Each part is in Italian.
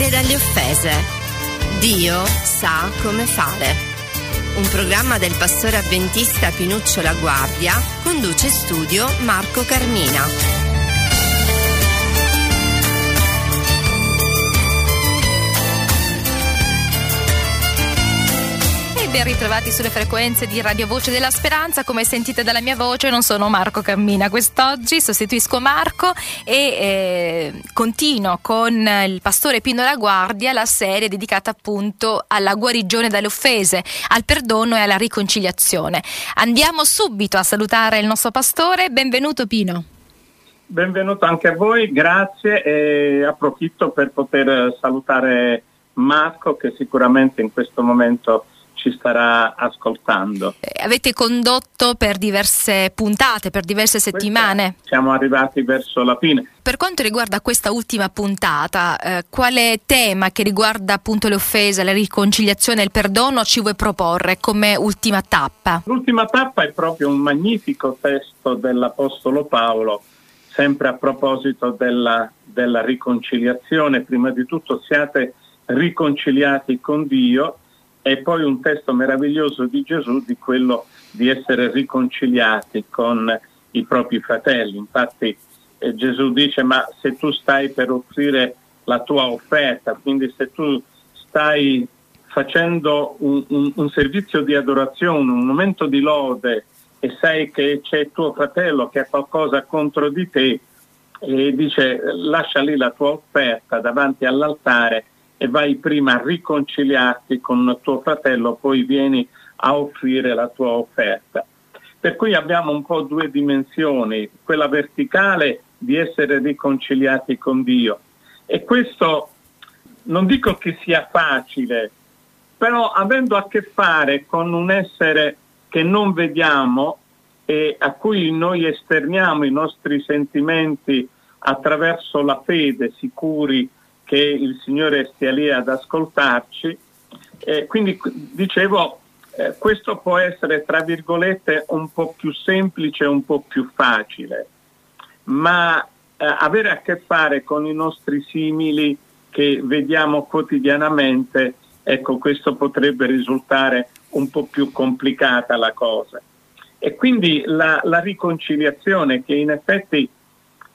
guarire dalle offese. Dio sa come fare. Un programma del pastore avventista Pinuccio La Guardia conduce studio Marco Carmina. Ben ritrovati sulle frequenze di Radio Voce della Speranza. Come sentite dalla mia voce, non sono Marco Cammina quest'oggi, sostituisco Marco e eh, continuo con il pastore Pino La Guardia la serie dedicata appunto alla guarigione dalle offese, al perdono e alla riconciliazione. Andiamo subito a salutare il nostro pastore. Benvenuto Pino. Benvenuto anche a voi, grazie e approfitto per poter salutare Marco che sicuramente in questo momento ci starà ascoltando. Eh, avete condotto per diverse puntate, per diverse settimane? Questa siamo arrivati verso la fine. Per quanto riguarda questa ultima puntata, eh, quale tema che riguarda appunto le offese, la riconciliazione e il perdono ci vuoi proporre come ultima tappa? L'ultima tappa è proprio un magnifico testo dell'Apostolo Paolo, sempre a proposito della, della riconciliazione. Prima di tutto siate riconciliati con Dio e poi un testo meraviglioso di Gesù di quello di essere riconciliati con i propri fratelli. Infatti eh, Gesù dice ma se tu stai per offrire la tua offerta, quindi se tu stai facendo un, un, un servizio di adorazione, un momento di lode e sai che c'è tuo fratello che ha qualcosa contro di te e dice lascia lì la tua offerta davanti all'altare e vai prima a riconciliarti con tuo fratello, poi vieni a offrire la tua offerta. Per cui abbiamo un po' due dimensioni, quella verticale di essere riconciliati con Dio. E questo non dico che sia facile, però avendo a che fare con un essere che non vediamo e a cui noi esterniamo i nostri sentimenti attraverso la fede, sicuri che il Signore stia lì ad ascoltarci. Eh, quindi dicevo, eh, questo può essere, tra virgolette, un po' più semplice, un po' più facile, ma eh, avere a che fare con i nostri simili che vediamo quotidianamente, ecco, questo potrebbe risultare un po' più complicata la cosa. E quindi la, la riconciliazione che in effetti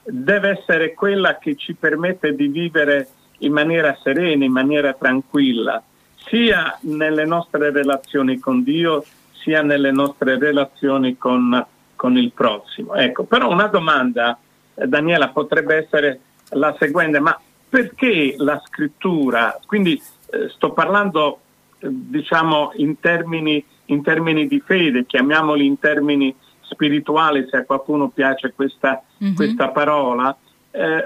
deve essere quella che ci permette di vivere in maniera serena, in maniera tranquilla, sia nelle nostre relazioni con Dio, sia nelle nostre relazioni con, con il prossimo. Ecco, però una domanda, eh, Daniela, potrebbe essere la seguente, ma perché la scrittura, quindi eh, sto parlando eh, diciamo in termini, in termini, di fede, chiamiamoli in termini spirituali se a qualcuno piace questa, mm-hmm. questa parola, eh,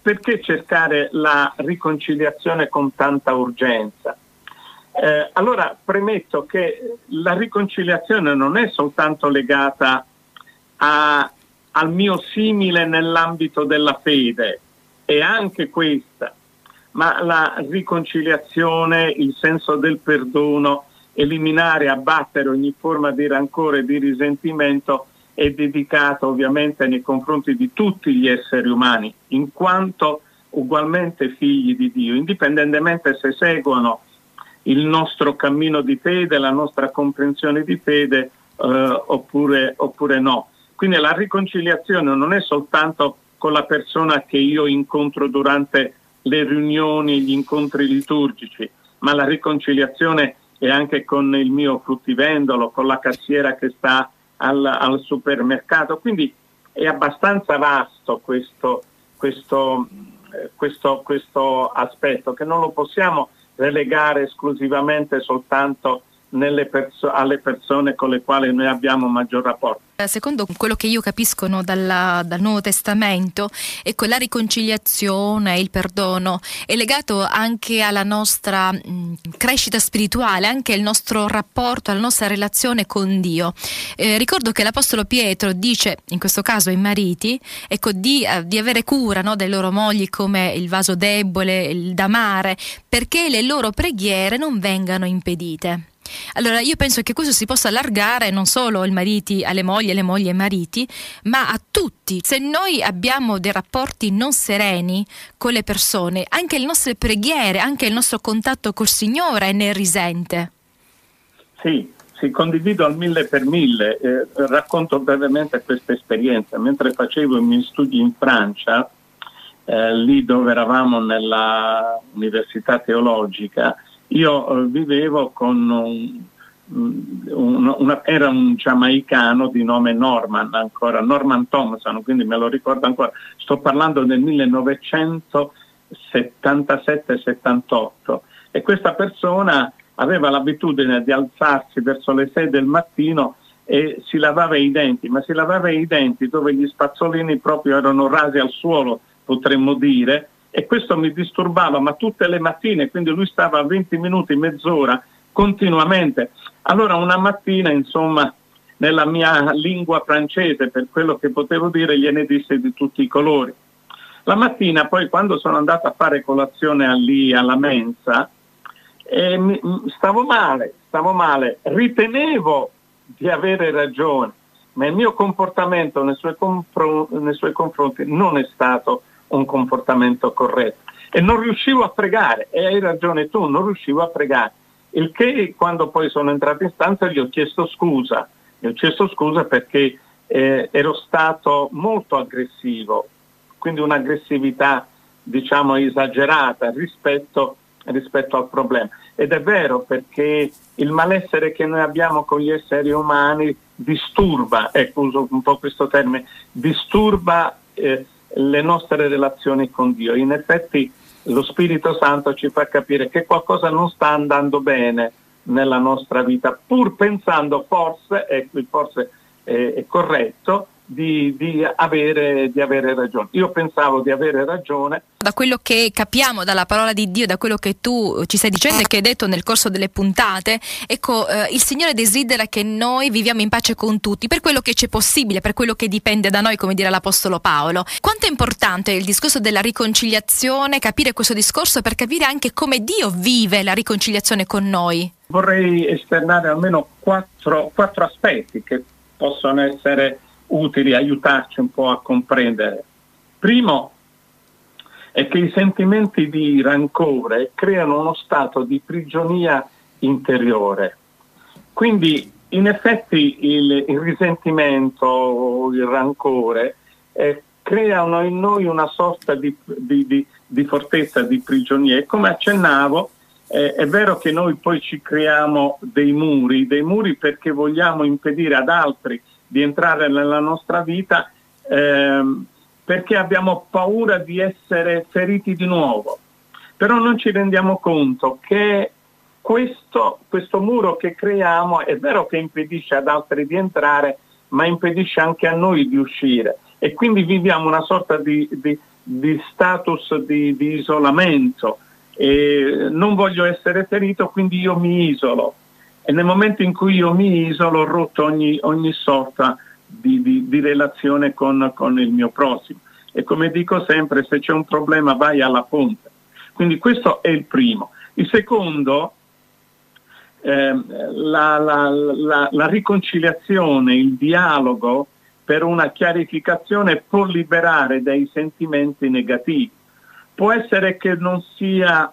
perché cercare la riconciliazione con tanta urgenza? Eh, allora premetto che la riconciliazione non è soltanto legata a, al mio simile nell'ambito della fede, è anche questa, ma la riconciliazione, il senso del perdono, eliminare, abbattere ogni forma di rancore e di risentimento è dedicato ovviamente nei confronti di tutti gli esseri umani, in quanto ugualmente figli di Dio, indipendentemente se seguono il nostro cammino di fede, la nostra comprensione di fede eh, oppure, oppure no. Quindi la riconciliazione non è soltanto con la persona che io incontro durante le riunioni, gli incontri liturgici, ma la riconciliazione è anche con il mio fruttivendolo, con la cassiera che sta al, al supermercato. Quindi è abbastanza vasto questo, questo, eh, questo, questo aspetto che non lo possiamo relegare esclusivamente soltanto perso- alle persone con le quali noi abbiamo maggior rapporto. Eh, secondo quello che io capisco no, dalla, dal Nuovo Testamento, ecco, la riconciliazione, il perdono è legato anche alla nostra mh, crescita spirituale, anche al nostro rapporto, alla nostra relazione con Dio. Eh, ricordo che l'Apostolo Pietro dice, in questo caso ai mariti, ecco, di, uh, di avere cura no, delle loro mogli come il vaso debole, il da mare, perché le loro preghiere non vengano impedite. Allora io penso che questo si possa allargare non solo ai mariti, alle mogli, alle mogli ai mariti, ma a tutti. Se noi abbiamo dei rapporti non sereni con le persone, anche le nostre preghiere, anche il nostro contatto col Signore ne risente. Sì, sì, condivido al mille per mille. Eh, racconto brevemente questa esperienza. Mentre facevo i miei studi in Francia, eh, lì dove eravamo nella università teologica, io eh, vivevo con un, un, una, era un giamaicano di nome Norman ancora, Norman Thompson, quindi me lo ricordo ancora, sto parlando del 1977-78 e questa persona aveva l'abitudine di alzarsi verso le 6 del mattino e si lavava i denti, ma si lavava i denti dove gli spazzolini proprio erano rasi al suolo, potremmo dire, e questo mi disturbava, ma tutte le mattine, quindi lui stava 20 minuti, mezz'ora continuamente. Allora una mattina, insomma, nella mia lingua francese, per quello che potevo dire, gliene disse di tutti i colori. La mattina poi quando sono andato a fare colazione lì alla mensa, eh, stavo male, stavo male, ritenevo di avere ragione, ma il mio comportamento nei suoi, compro- nei suoi confronti non è stato un comportamento corretto. E non riuscivo a pregare, e hai ragione tu, non riuscivo a pregare. Il che quando poi sono entrato in stanza gli ho chiesto scusa, gli ho chiesto scusa perché eh, ero stato molto aggressivo, quindi un'aggressività diciamo esagerata rispetto, rispetto al problema. Ed è vero perché il malessere che noi abbiamo con gli esseri umani disturba, ecco uso un po' questo termine, disturba eh, le nostre relazioni con Dio. In effetti lo Spirito Santo ci fa capire che qualcosa non sta andando bene nella nostra vita, pur pensando forse, e qui forse è, è corretto, di, di, avere, di, avere, ragione. Io pensavo di avere ragione. Da quello che capiamo dalla parola di Dio, da quello che tu ci stai dicendo e che hai detto nel corso delle puntate, ecco, eh, il Signore desidera che noi viviamo in pace con tutti, per quello che c'è possibile, per quello che dipende da noi, come dirà l'Apostolo Paolo. Quanto è importante il discorso della riconciliazione, capire questo discorso per capire anche come Dio vive la riconciliazione con noi? Vorrei esternare almeno quattro, quattro aspetti che possono essere utili, aiutarci un po' a comprendere. Primo è che i sentimenti di rancore creano uno stato di prigionia interiore. Quindi in effetti il, il risentimento, il rancore eh, creano in noi una sorta di, di, di, di fortezza, di prigionia e come accennavo eh, è vero che noi poi ci creiamo dei muri, dei muri perché vogliamo impedire ad altri di entrare nella nostra vita ehm, perché abbiamo paura di essere feriti di nuovo. Però non ci rendiamo conto che questo, questo muro che creiamo è vero che impedisce ad altri di entrare, ma impedisce anche a noi di uscire. E quindi viviamo una sorta di, di, di status di, di isolamento. E non voglio essere ferito, quindi io mi isolo e nel momento in cui io mi isolo ho rotto ogni, ogni sorta di, di, di relazione con, con, il mio prossimo. E come dico sempre, se c'è un problema vai alla fonte. Quindi questo è il primo. Il secondo, eh, la, la, la, la riconciliazione, il dialogo per una chiarificazione può liberare dai sentimenti negativi. Può essere che non sia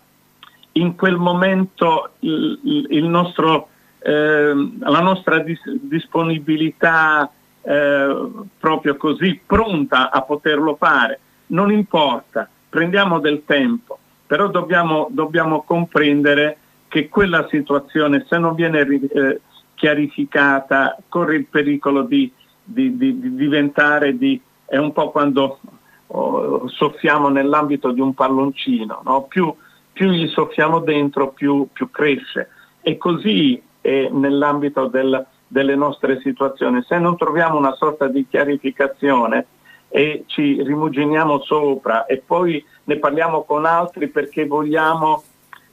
in quel momento il, il nostro la nostra dis- disponibilità eh, proprio così pronta a poterlo fare. Non importa, prendiamo del tempo, però dobbiamo, dobbiamo comprendere che quella situazione, se non viene eh, chiarificata, corre il pericolo di, di, di, di diventare di, è un po' quando oh, soffiamo nell'ambito di un palloncino, no? più, più, gli soffiamo dentro, più, più cresce. E così e nell'ambito del, delle nostre situazioni. Se non troviamo una sorta di chiarificazione e ci rimuginiamo sopra e poi ne parliamo con altri perché vogliamo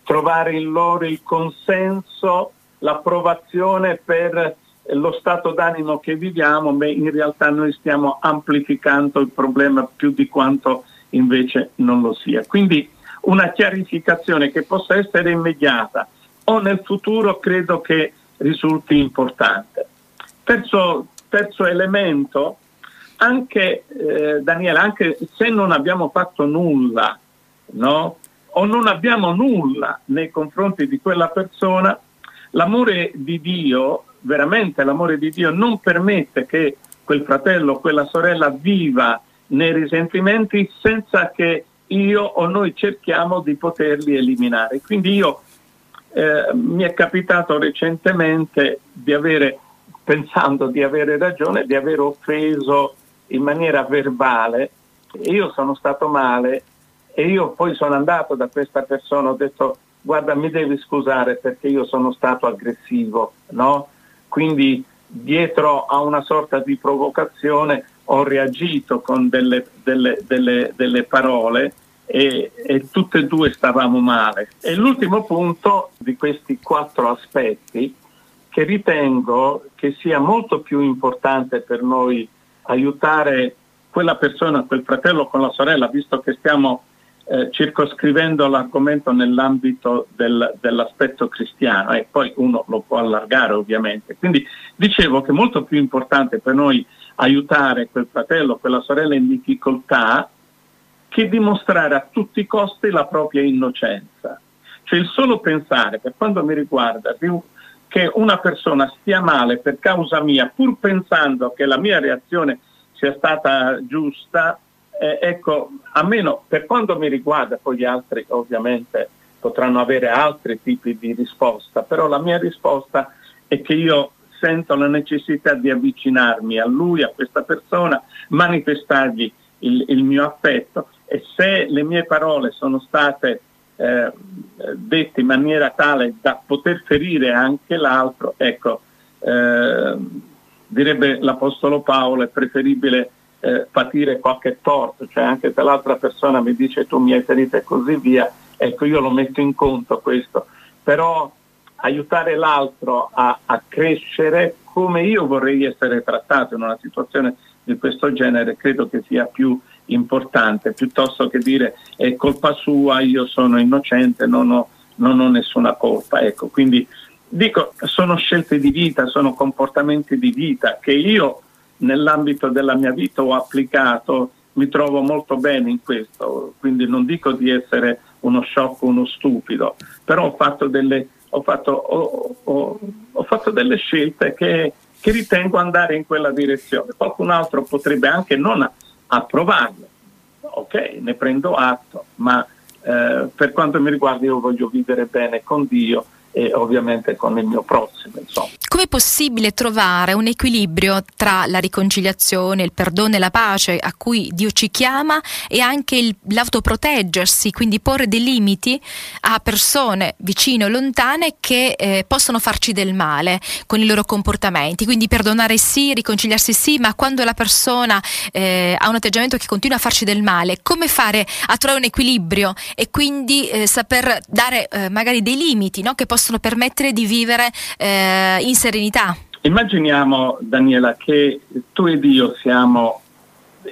trovare in loro il consenso, l'approvazione per lo stato d'animo che viviamo, beh, in realtà noi stiamo amplificando il problema più di quanto invece non lo sia. Quindi una chiarificazione che possa essere immediata, o nel futuro credo che risulti importante. Terzo, terzo elemento, anche eh, Daniele, anche se non abbiamo fatto nulla, no? o non abbiamo nulla nei confronti di quella persona, l'amore di Dio, veramente l'amore di Dio non permette che quel fratello o quella sorella viva nei risentimenti senza che io o noi cerchiamo di poterli eliminare. Quindi io eh, mi è capitato recentemente di avere, pensando di avere ragione, di aver offeso in maniera verbale io sono stato male e io poi sono andato da questa persona, ho detto guarda mi devi scusare perché io sono stato aggressivo, no? Quindi dietro a una sorta di provocazione ho reagito con delle, delle, delle, delle parole e, e, tutte e due stavamo male. E l'ultimo punto di questi quattro aspetti che ritengo che sia molto più importante per noi aiutare quella persona, quel fratello con la sorella, visto che stiamo eh, circoscrivendo l'argomento nell'ambito del, dell'aspetto cristiano e poi uno lo può allargare ovviamente. Quindi dicevo che è molto più importante per noi aiutare quel fratello, quella sorella in difficoltà che dimostrare a tutti i costi la propria innocenza. Cioè il solo pensare, per quanto mi riguarda, che una persona stia male per causa mia, pur pensando che la mia reazione sia stata giusta, eh, ecco, a meno per quanto mi riguarda, poi gli altri ovviamente potranno avere altri tipi di risposta, però la mia risposta è che io sento la necessità di avvicinarmi a lui, a questa persona, manifestargli il, il mio affetto e se le mie parole sono state eh, dette in maniera tale da poter ferire anche l'altro, ecco, eh, direbbe l'Apostolo Paolo, è preferibile eh, patire qualche torto, cioè anche se l'altra persona mi dice tu mi hai ferito e così via, ecco io lo metto in conto questo, però aiutare l'altro a, a crescere come io vorrei essere trattato in una situazione di questo genere credo che sia più importante piuttosto che dire è colpa sua, io sono innocente, non ho, non ho nessuna colpa. Ecco, quindi dico, sono scelte di vita, sono comportamenti di vita che io nell'ambito della mia vita ho applicato, mi trovo molto bene in questo, quindi non dico di essere uno sciocco, uno stupido, però ho fatto delle, ho fatto, ho, ho, ho fatto delle scelte che, che, ritengo andare in quella direzione. Qualcun altro potrebbe anche non approvarle, ok, ne prendo atto, ma eh, per quanto mi riguarda io voglio vivere bene con Dio e ovviamente con il mio prossimo. Insomma. Com'è possibile trovare un equilibrio tra la riconciliazione, il perdono e la pace a cui Dio ci chiama e anche il, l'autoproteggersi, quindi porre dei limiti a persone vicine o lontane che eh, possono farci del male con i loro comportamenti, quindi perdonare sì, riconciliarsi sì, ma quando la persona eh, ha un atteggiamento che continua a farci del male, come fare a trovare un equilibrio e quindi eh, saper dare eh, magari dei limiti no? che possono permettere di vivere eh, in serenità. Immaginiamo, Daniela, che tu ed io siamo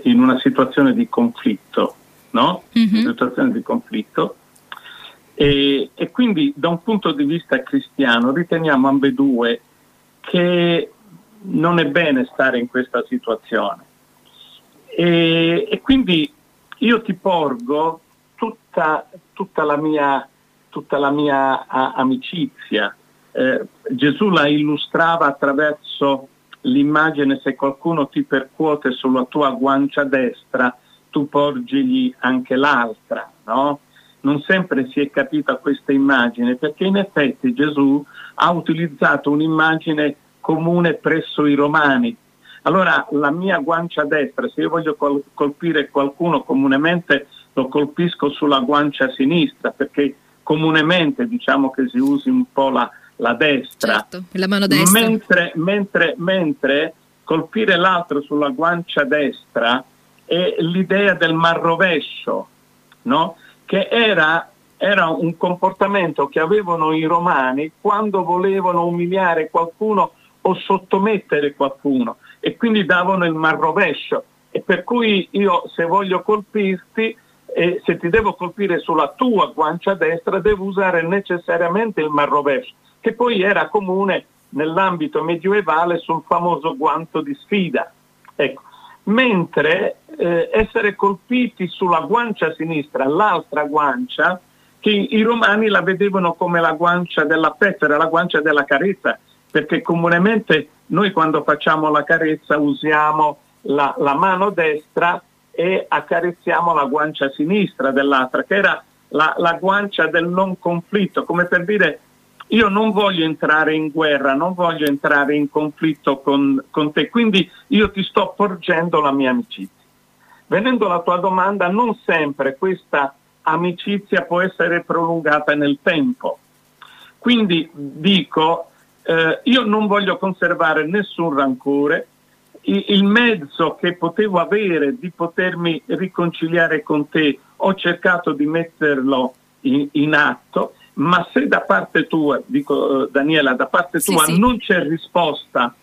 in una situazione di conflitto, no? Mm-hmm. Situazione di conflitto. E, e, quindi da un punto di vista cristiano riteniamo ambedue che non è bene stare in questa situazione. E, e quindi io ti porgo tutta, tutta la mia tutta la mia a, amicizia. Eh, Gesù la illustrava attraverso l'immagine se qualcuno ti percuote sulla tua guancia destra, tu porgigli anche l'altra, no? Non sempre si è capita questa immagine perché in effetti Gesù ha utilizzato un'immagine comune presso i romani. Allora la mia guancia destra, se io voglio col- colpire qualcuno comunemente lo colpisco sulla guancia sinistra perché comunemente diciamo che si usi un po' la, la destra, certo, la mano destra. Mentre, mentre, mentre colpire l'altro sulla guancia destra è l'idea del marrovescio, no? che era, era un comportamento che avevano i romani quando volevano umiliare qualcuno o sottomettere qualcuno e quindi davano il marrovescio e per cui io se voglio colpirti e se ti devo colpire sulla tua guancia destra devo usare necessariamente il marrovescio, che poi era comune nell'ambito medievale sul famoso guanto di sfida. Ecco. Mentre eh, essere colpiti sulla guancia sinistra, l'altra guancia, che i romani la vedevano come la guancia della era la guancia della carezza, perché comunemente noi quando facciamo la carezza usiamo la, la mano destra e accarezziamo la guancia sinistra dell'altra, che era la, la guancia del non conflitto, come per dire io non voglio entrare in guerra, non voglio entrare in conflitto con, con, te, quindi io ti sto porgendo la mia amicizia. Venendo alla tua domanda, non sempre questa amicizia può essere prolungata nel tempo. Quindi dico, eh, io non voglio conservare nessun rancore, il mezzo che potevo avere di potermi riconciliare con te, ho cercato di metterlo in, in atto, ma se da parte tua, dico eh, Daniela, da parte tua sì, non c'è risposta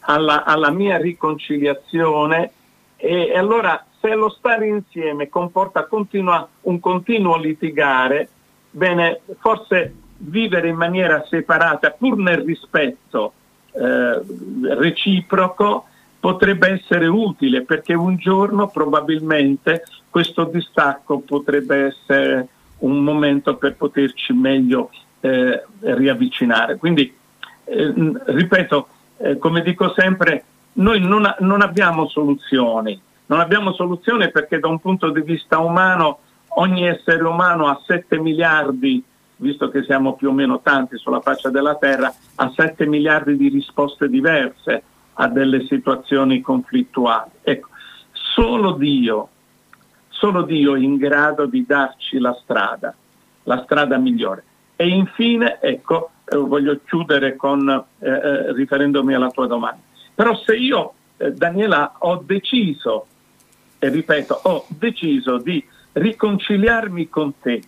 alla, alla mia riconciliazione, e, e, allora se lo stare insieme comporta continua, un continuo litigare, bene, forse vivere in maniera separata, pur nel rispetto eh, reciproco, potrebbe essere utile perché un giorno probabilmente questo distacco potrebbe essere un momento per poterci meglio eh, riavvicinare. Quindi, eh, ripeto, eh, come dico sempre, noi non, non, abbiamo soluzioni, non abbiamo soluzioni perché da un punto di vista umano ogni essere umano ha 7 miliardi, visto che siamo più o meno tanti sulla faccia della Terra, ha 7 miliardi di risposte diverse a delle situazioni conflittuali. Ecco, solo Dio, solo Dio è in grado di darci la strada, la strada migliore. E infine, ecco, eh, voglio chiudere con, eh, eh, riferendomi alla tua domanda. Però se io, eh, Daniela, ho deciso, e ripeto, ho deciso di riconciliarmi con te,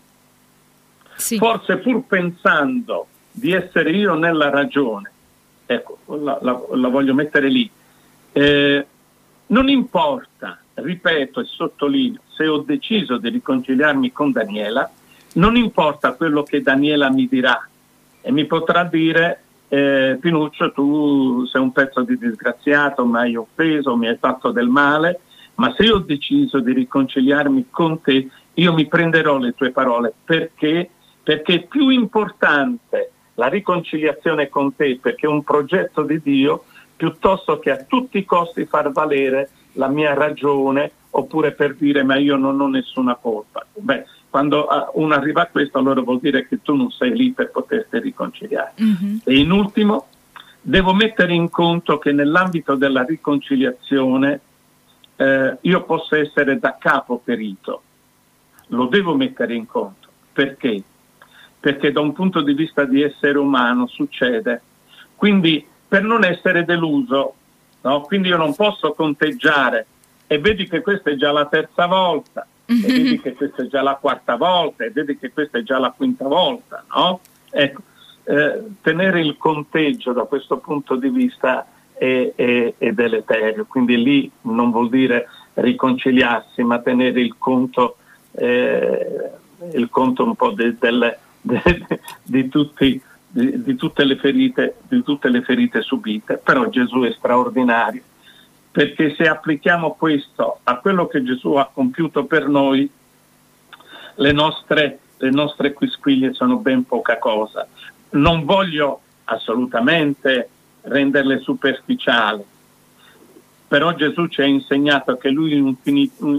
sì. forse pur pensando di essere io nella ragione, ecco, la, la, la voglio mettere lì. Eh, non importa, ripeto e sottolineo, se ho deciso di riconciliarmi con Daniela, non importa quello che Daniela mi dirà e mi potrà dire eh, Pinuccio tu sei un pezzo di disgraziato, mi hai offeso, mi hai fatto del male, ma se ho deciso di riconciliarmi con te, io mi prenderò le tue parole. Perché, perché è più importante la riconciliazione con te perché è un progetto di Dio piuttosto che a tutti i costi far valere la mia ragione oppure per dire ma io non ho nessuna colpa. Beh, quando ah, uno arriva a questo allora vuol dire che tu non sei lì per poterti riconciliare. Mm-hmm. E in ultimo, devo mettere in conto che nell'ambito della riconciliazione eh, io posso essere da capo ferito, lo devo mettere in conto. Perché? perché da un punto di vista di essere umano succede. Quindi per non essere deluso, no? quindi io non posso conteggiare e vedi che questa è già la terza volta, mm-hmm. e vedi che questa è già la quarta volta, e vedi che questa è già la quinta volta, no? Ecco, eh, tenere il conteggio da questo punto di vista è, è, è, deleterio, quindi lì non vuol dire riconciliarsi, ma tenere il conto, eh, il conto un po' de, delle di, tutti, di, di, tutte ferite, di tutte le ferite subite, però Gesù è straordinario, perché se applichiamo questo a quello che Gesù ha compiuto per noi, le nostre, le nostre quisquiglie sono ben poca cosa. Non voglio assolutamente renderle superficiali, però Gesù ci ha insegnato che lui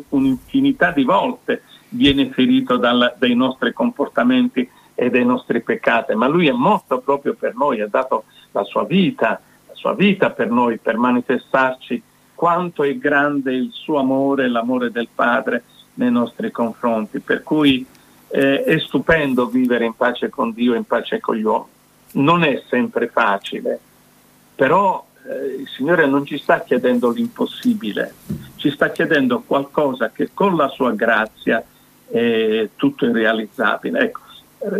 un'infinità di volte viene ferito dal, dai nostri comportamenti e dei nostri peccati, ma lui è morto proprio per noi, ha dato la sua vita, la sua vita per noi, per manifestarci quanto è grande il suo amore, l'amore del Padre nei nostri confronti. Per cui eh, è stupendo vivere in pace con Dio, in pace con gli uomini. Non è sempre facile, però eh, il Signore non ci sta chiedendo l'impossibile, ci sta chiedendo qualcosa che con la sua grazia eh, tutto è realizzabile. Ecco,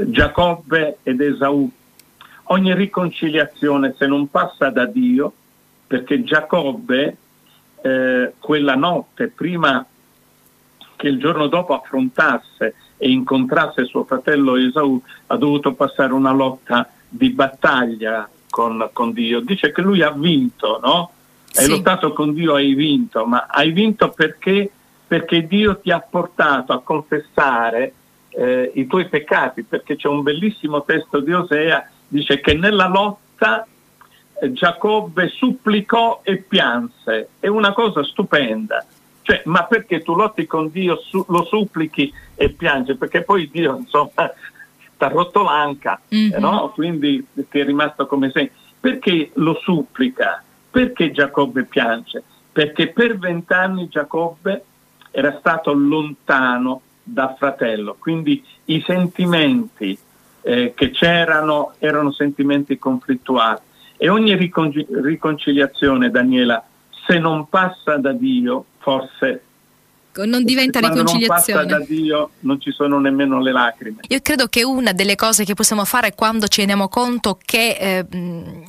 Giacobbe ed Esaù. Ogni riconciliazione se non passa da Dio, perché Giacobbe eh, quella notte prima che il giorno dopo affrontasse e incontrasse suo fratello Esaù ha dovuto passare una lotta di battaglia con, con Dio. Dice che lui ha vinto, no? Hai sì. lottato con Dio, hai vinto, ma hai vinto perché, perché Dio ti ha portato a confessare eh, i tuoi peccati, perché c'è un bellissimo testo di Osea, dice che nella lotta eh, Giacobbe supplicò e pianse, è una cosa stupenda. Cioè, ma perché tu lotti con Dio, su, lo supplichi e piangi? Perché poi Dio, insomma, ti ha rotto l'anca, mm-hmm. no? Quindi ti è rimasto come sei. Perché lo supplica? Perché Giacobbe piange? Perché per vent'anni Giacobbe era stato lontano da fratello, quindi i sentimenti eh, che c'erano erano sentimenti conflittuali e ogni ricon- riconciliazione, Daniela, se non passa da Dio, forse non diventa riconciliazione. Non da Dio non ci sono nemmeno le lacrime. Io credo che una delle cose che possiamo fare quando ci rendiamo conto che eh,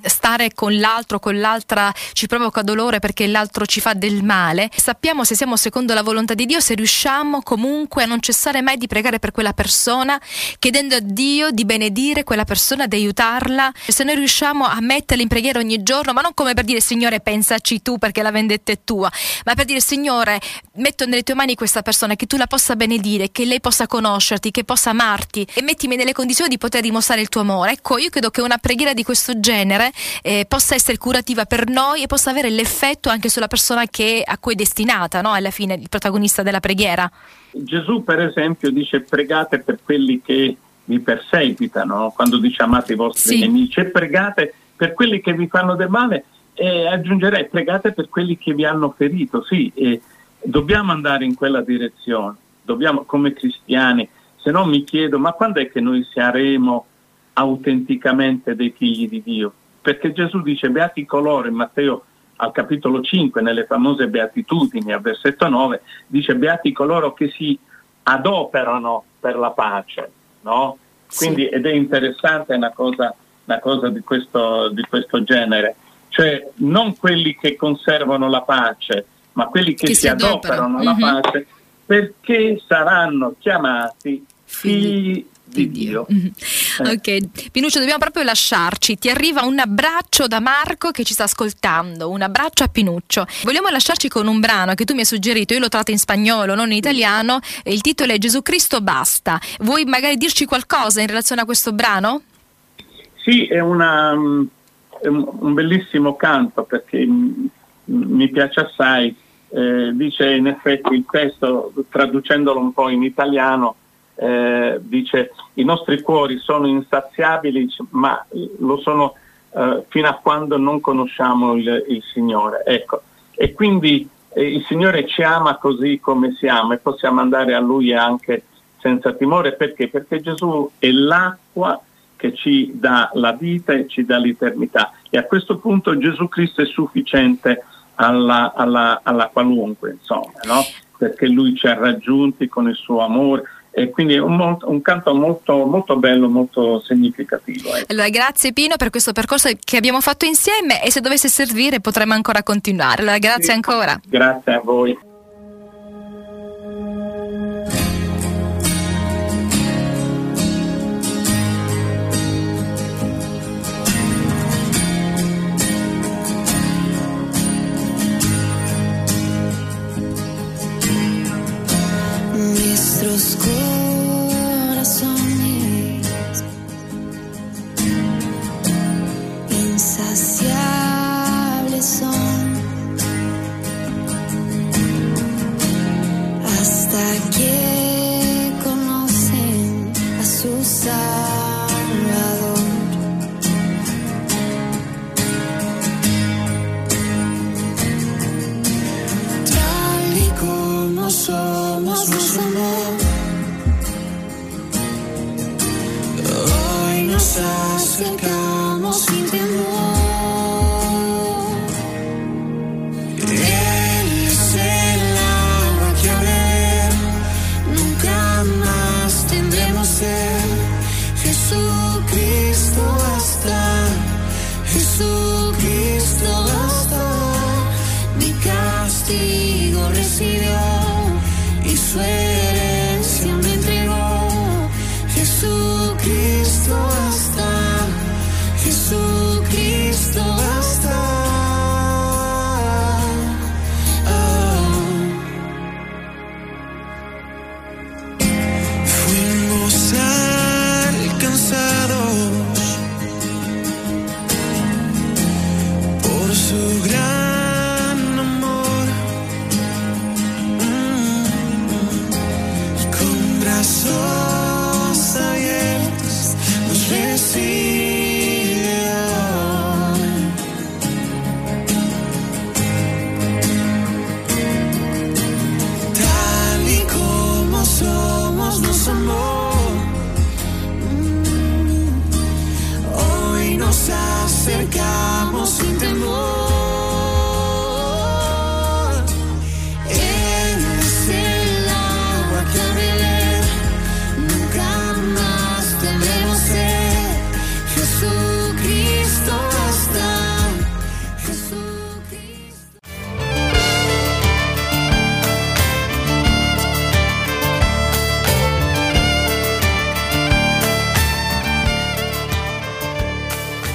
stare con l'altro, con l'altra ci provoca dolore perché l'altro ci fa del male, sappiamo se siamo secondo la volontà di Dio, se riusciamo comunque a non cessare mai di pregare per quella persona, chiedendo a Dio di benedire quella persona, di aiutarla. Se noi riusciamo a metterla in preghiera ogni giorno, ma non come per dire Signore pensaci tu perché la vendetta è tua, ma per dire Signore metto nelle tue tue mani questa persona, che tu la possa benedire, che lei possa conoscerti, che possa amarti e mettimi nelle condizioni di poter dimostrare il tuo amore. Ecco, io credo che una preghiera di questo genere eh, possa essere curativa per noi e possa avere l'effetto anche sulla persona che, a cui è destinata, no? alla fine, il protagonista della preghiera. Gesù, per esempio, dice pregate per quelli che vi perseguitano, quando dice amate i vostri sì. nemici, e pregate per quelli che vi fanno del male e aggiungerei pregate per quelli che vi hanno ferito, sì, e dobbiamo andare in quella direzione, dobbiamo come cristiani, se no mi chiedo ma quando è che noi saremo autenticamente dei figli di Dio? Perché Gesù dice beati coloro in Matteo al capitolo 5, nelle famose beatitudini, al versetto 9, dice beati coloro che si adoperano per la pace, no? Quindi, sì. ed è interessante una cosa, una cosa di, questo, di questo genere, cioè non quelli che conservano la pace, ma quelli che, che si, adoperano alla mm-hmm. pace perché saranno chiamati figli di Dio. Mm-hmm. Eh. Ok, Pinuccio, dobbiamo proprio lasciarci. Ti arriva un abbraccio da Marco che ci sta ascoltando. Un abbraccio a Pinuccio. Vogliamo lasciarci con un brano che tu mi hai suggerito. Io l'ho tratto in spagnolo, non in italiano. Il titolo è Gesù Cristo basta. Vuoi magari dirci qualcosa in relazione a questo brano? Sì, è, una, è un bellissimo canto perché mi piace assai eh, dice in effetti il testo, traducendolo un po' in italiano, eh, dice i nostri cuori sono insaziabili, ma lo sono eh, fino a quando non conosciamo il, il Signore. Ecco. E quindi eh, il Signore ci ama così come siamo e possiamo andare a Lui anche senza timore. Perché? Perché Gesù è l'acqua che ci dà la vita e ci dà l'eternità. E a questo punto Gesù Cristo è sufficiente alla, alla, alla qualunque, insomma, no? perché lui ci ha raggiunti con il suo amore e quindi è un, un, canto molto, molto bello, molto significativo. Eh. Allora, grazie Pino per questo percorso che abbiamo fatto insieme e se dovesse servire potremo ancora continuare. Allora, grazie sì, ancora. Grazie a voi.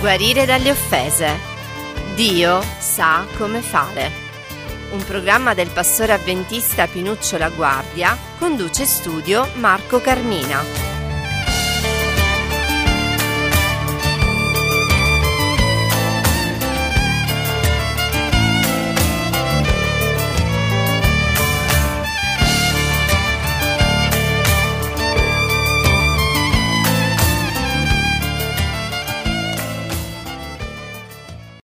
Guarire dalle offese. Dio sa come fare. Un programma del pastore avventista Pinuccio La Guardia conduce studio Marco Carmina.